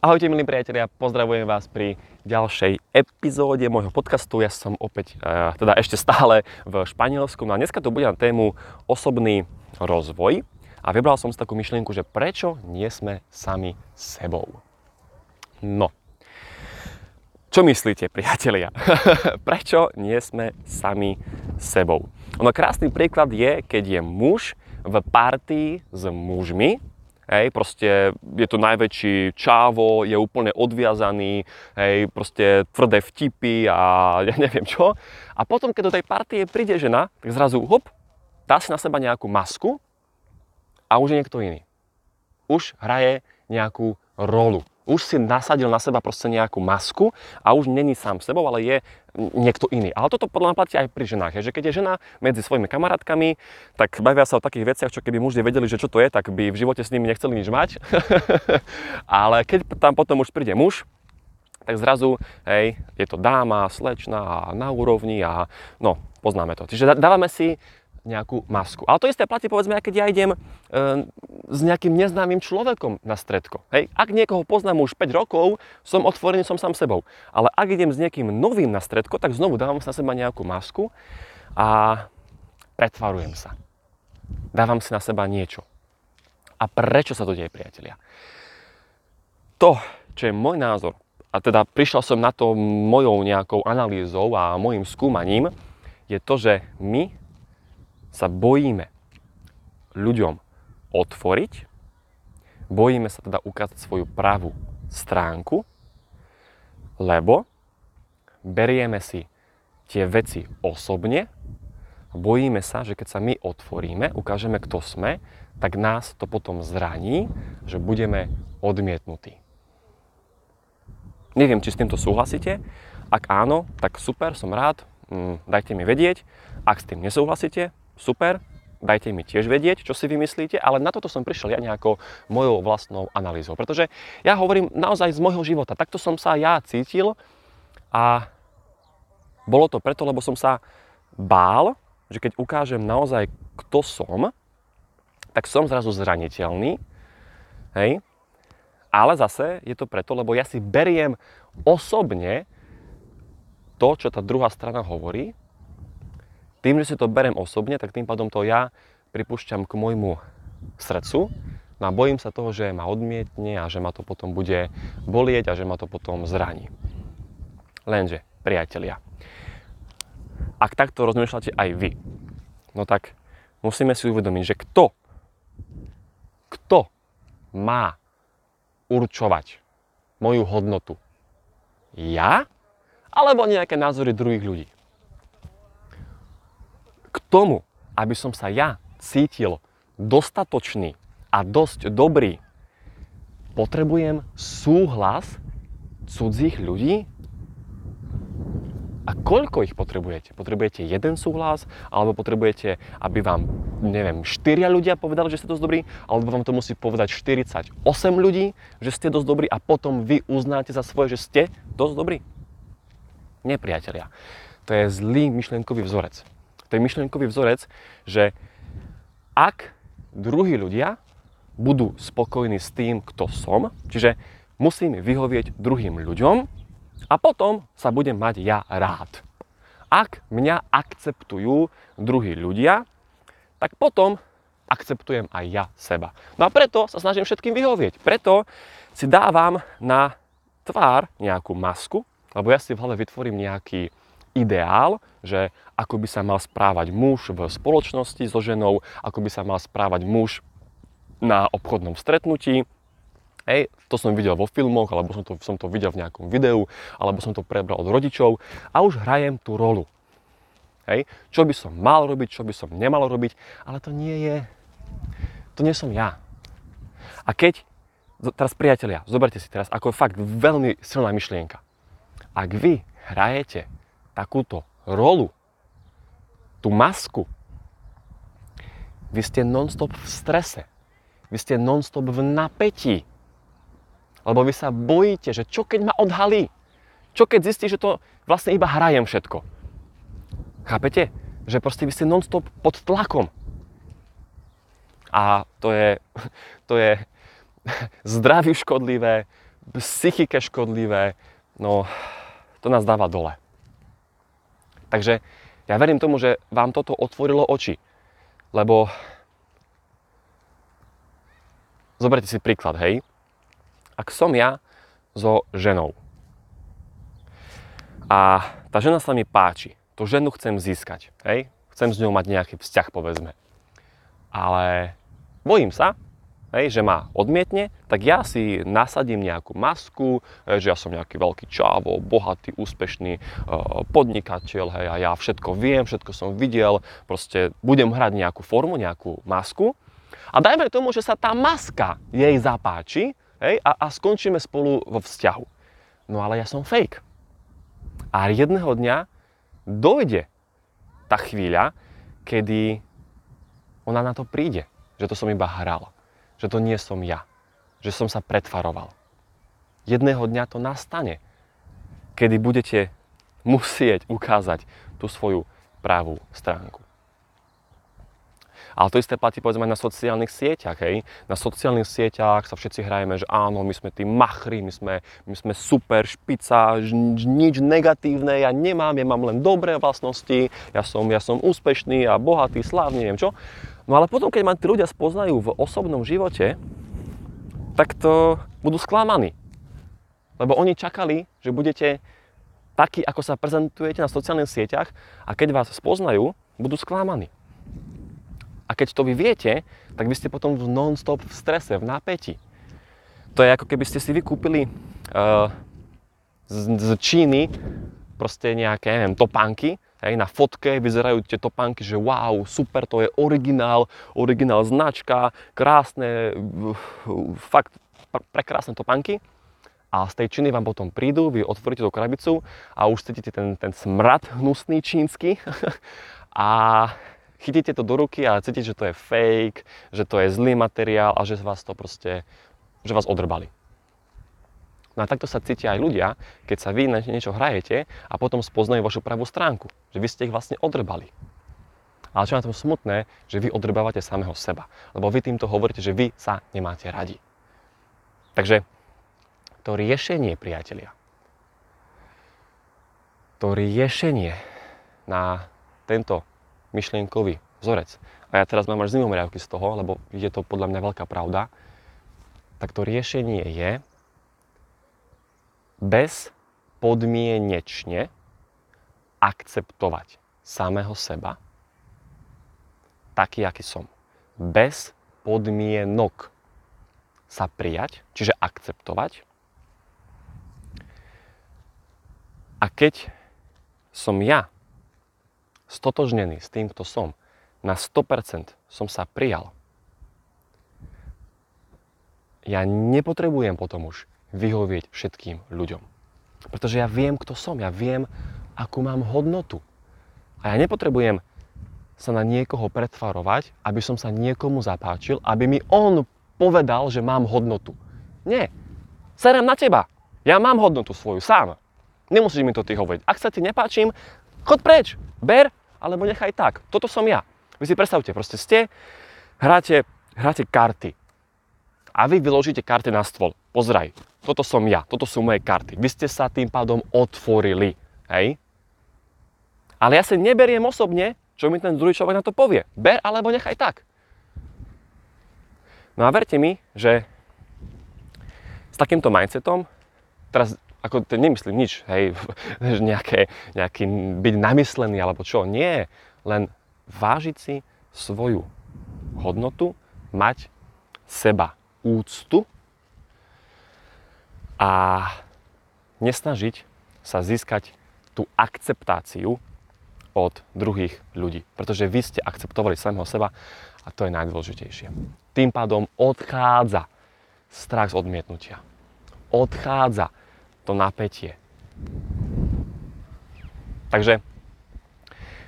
Ahojte milí priatelia, pozdravujem vás pri ďalšej epizóde môjho podcastu. Ja som opäť, e, teda ešte stále v Španielsku. No a dneska to bude na tému osobný rozvoj. A vybral som si takú myšlienku, že prečo nie sme sami sebou. No, čo myslíte, priatelia? prečo nie sme sami sebou? No krásny príklad je, keď je muž v partii s mužmi, Hej, proste je to najväčší čávo, je úplne odviazaný, hej, proste tvrdé vtipy a ja neviem čo. A potom, keď do tej partie príde žena, tak zrazu hop, dá si na seba nejakú masku a už je niekto iný. Už hraje nejakú rolu už si nasadil na seba proste nejakú masku a už není sám sebou, ale je niekto iný. Ale toto podľa mňa platí aj pri ženách, že keď je žena medzi svojimi kamarátkami, tak bavia sa o takých veciach, čo keby muži vedeli, že čo to je, tak by v živote s nimi nechceli nič mať. ale keď tam potom už príde muž, tak zrazu, hej, je to dáma, slečna a na úrovni a no, poznáme to. Čiže dávame si nejakú masku. Ale to isté platí povedzme, keď ja idem e, s nejakým neznámym človekom na stredko. Hej. Ak niekoho poznám už 5 rokov, som otvorený, som sám sebou. Ale ak idem s niekým novým na stredko, tak znovu dávam sa na seba nejakú masku a pretvarujem sa. Dávam si na seba niečo. A prečo sa to deje, priatelia? To, čo je môj názor, a teda prišiel som na to mojou nejakou analýzou a mojim skúmaním, je to, že my sa bojíme ľuďom otvoriť, bojíme sa teda ukázať svoju pravú stránku, lebo berieme si tie veci osobne, bojíme sa, že keď sa my otvoríme, ukážeme, kto sme, tak nás to potom zraní, že budeme odmietnutí. Neviem, či s týmto súhlasíte. Ak áno, tak super, som rád, mm, dajte mi vedieť. Ak s tým nesúhlasíte, super, dajte mi tiež vedieť, čo si vymyslíte, ale na toto som prišiel ja nejakou mojou vlastnou analýzou. Pretože ja hovorím naozaj z môjho života. Takto som sa ja cítil a bolo to preto, lebo som sa bál, že keď ukážem naozaj, kto som, tak som zrazu zraniteľný. Hej? Ale zase je to preto, lebo ja si beriem osobne to, čo tá druhá strana hovorí tým, že si to berem osobne, tak tým pádom to ja pripúšťam k môjmu srdcu no a bojím sa toho, že ma odmietne a že ma to potom bude bolieť a že ma to potom zraní. Lenže, priatelia, ak takto rozmýšľate aj vy, no tak musíme si uvedomiť, že kto, kto má určovať moju hodnotu? Ja? Alebo nejaké názory druhých ľudí? Tomu, aby som sa ja cítil dostatočný a dosť dobrý, potrebujem súhlas cudzích ľudí? A koľko ich potrebujete? Potrebujete jeden súhlas? Alebo potrebujete, aby vám, neviem, štyria ľudia povedali, že ste dosť dobrí? Alebo vám to musí povedať 48 ľudí, že ste dosť dobrí a potom vy uznáte za svoje, že ste dosť dobrí? Nepriatelia. To je zlý myšlienkový vzorec to je myšlienkový vzorec, že ak druhí ľudia budú spokojní s tým, kto som, čiže musím vyhovieť druhým ľuďom a potom sa budem mať ja rád. Ak mňa akceptujú druhí ľudia, tak potom akceptujem aj ja seba. No a preto sa snažím všetkým vyhovieť. Preto si dávam na tvár nejakú masku, lebo ja si v hlave vytvorím nejaký ideál, že ako by sa mal správať muž v spoločnosti so ženou, ako by sa mal správať muž na obchodnom stretnutí. Hej, to som videl vo filmoch, alebo som to, som to videl v nejakom videu, alebo som to prebral od rodičov a už hrajem tú rolu. Hej, čo by som mal robiť, čo by som nemal robiť, ale to nie je, to nie som ja. A keď, teraz priatelia, zoberte si teraz, ako je fakt veľmi silná myšlienka. Ak vy hrajete takúto rolu, tú masku, vy ste non-stop v strese. Vy ste non-stop v napätí. Lebo vy sa bojíte, že čo keď ma odhalí? Čo keď zistí, že to vlastne iba hrajem všetko? Chápete? Že proste vy ste non-stop pod tlakom. A to je, to je zdraví škodlivé, psychike škodlivé, no to nás dáva dole. Takže ja verím tomu, že vám toto otvorilo oči. Lebo zoberte si príklad, hej. Ak som ja so ženou a tá žena sa mi páči, tú ženu chcem získať, hej. Chcem s ňou mať nejaký vzťah, povedzme. Ale bojím sa, hej, že ma odmietne, tak ja si nasadím nejakú masku, hej, že ja som nejaký veľký čávo, bohatý, úspešný e, podnikateľ, hej, a ja všetko viem, všetko som videl, proste budem hrať nejakú formu, nejakú masku. A dajme tomu, že sa tá maska jej zapáči hej, a, a skončíme spolu vo vzťahu. No ale ja som fake. A jedného dňa dojde tá chvíľa, kedy ona na to príde, že to som iba hral že to nie som ja, že som sa pretvaroval. Jedného dňa to nastane, kedy budete musieť ukázať tú svoju pravú stránku. Ale to isté platí povedzme aj na sociálnych sieťach. Hej. Na sociálnych sieťach sa všetci hrajeme, že áno, my sme tí machri, my sme, my sme super, špica, nič negatívne ja nemám, ja mám len dobré vlastnosti, ja som, ja som úspešný a bohatý, slávny, neviem čo. No ale potom, keď ma tí ľudia spoznajú v osobnom živote, tak to budú sklamaní. Lebo oni čakali, že budete takí, ako sa prezentujete na sociálnych sieťach a keď vás spoznajú, budú sklamaní. A keď to vy viete, tak vy ste potom non-stop v strese, v napätí. To je ako keby ste si vykúpili uh, z, z Číny proste nejaké, neviem, topánky Hej, na fotke vyzerajú tie topánky, že wow, super, to je originál, originál značka, krásne, fakt prekrásne topánky. A z tej činy vám potom prídu, vy otvoríte tú krabicu a už cítite ten, ten smrad hnusný čínsky a chytíte to do ruky a cítite, že to je fake, že to je zlý materiál a že vás to proste, že vás odrbali. No a takto sa cítia aj ľudia, keď sa vy na niečo hrajete a potom spoznajú vašu pravú stránku, že vy ste ich vlastne odrbali. Ale čo je na tom smutné, že vy odrbávate samého seba. Lebo vy týmto hovoríte, že vy sa nemáte radi. Takže to riešenie, priatelia, to riešenie na tento myšlienkový vzorec, a ja teraz mám až zimomriavky z toho, lebo je to podľa mňa veľká pravda, tak to riešenie je bezpodmienečne akceptovať samého seba, taký, aký som. Bez podmienok sa prijať, čiže akceptovať. A keď som ja stotožnený s tým, kto som, na 100% som sa prijal, ja nepotrebujem potom už vyhovieť všetkým ľuďom. Pretože ja viem, kto som, ja viem, akú mám hodnotu. A ja nepotrebujem sa na niekoho pretvarovať, aby som sa niekomu zapáčil, aby mi on povedal, že mám hodnotu. Nie. Serem na teba. Ja mám hodnotu svoju sám. Nemusíš mi to ty hovoriť. Ak sa ti nepáčim, chod preč. Ber, alebo nechaj tak. Toto som ja. Vy si predstavte, proste ste, hráte, hráte karty. A vy vyložíte karty na stôl. Pozraj, toto som ja, toto sú moje karty. Vy ste sa tým pádom otvorili, hej? Ale ja si neberiem osobne, čo mi ten druhý človek na to povie. Ber alebo nechaj tak. No a verte mi, že s takýmto mindsetom, teraz ako nemyslím nič, hej, nejaké, nejaký byť namyslený alebo čo, nie, len vážiť si svoju hodnotu, mať seba úctu a nesnažiť sa získať tú akceptáciu od druhých ľudí. Pretože vy ste akceptovali samého seba a to je najdôležitejšie. Tým pádom odchádza strach z odmietnutia. Odchádza to napätie. Takže,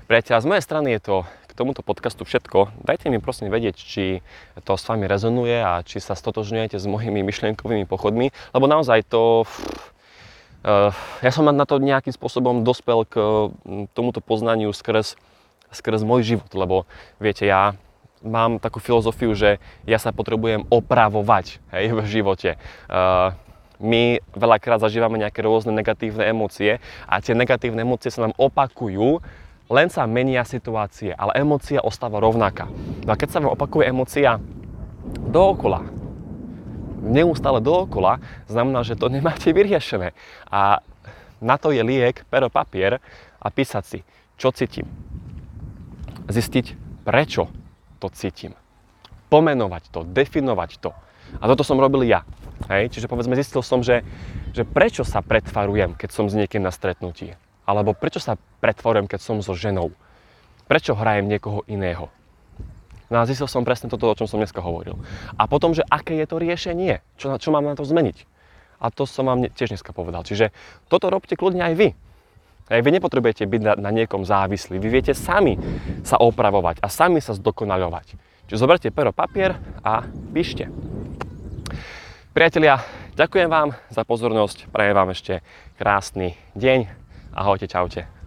priateľ, z mojej strany je to k tomuto podcastu všetko. Dajte mi prosím vedieť, či to s vami rezonuje a či sa stotožňujete s mojimi myšlienkovými pochodmi, lebo naozaj to... Uh, ja som na to nejakým spôsobom dospel k tomuto poznaniu skrz, skrz môj život, lebo viete, ja mám takú filozofiu, že ja sa potrebujem opravovať hej, v živote. Uh, My veľakrát zažívame nejaké rôzne negatívne emócie a tie negatívne emócie sa nám opakujú, len sa menia situácie, ale emócia ostáva rovnaká. No a keď sa vám opakuje emócia dookola, neustále dookola, znamená, že to nemáte vyriešené. A na to je liek, pero papier a písať si, čo cítim. Zistiť, prečo to cítim. Pomenovať to, definovať to. A toto som robil ja. Hej? Čiže povedzme, zistil som, že, že prečo sa pretvarujem, keď som s niekým na stretnutí. Alebo prečo sa pretvarujem, keď som so ženou. Prečo hrajem niekoho iného. No a zistil som presne toto, o čom som dneska hovoril. A potom, že aké je to riešenie, čo, čo mám na to zmeniť. A to som vám tiež dneska povedal. Čiže toto robte kľudne aj vy. Aj vy nepotrebujete byť na, na niekom závislí. Vy viete sami sa opravovať a sami sa zdokonaľovať. Čiže zoberte pero, papier a píšte. Priatelia, ďakujem vám za pozornosť, prajem vám ešte krásny deň. Ahojte, čaute.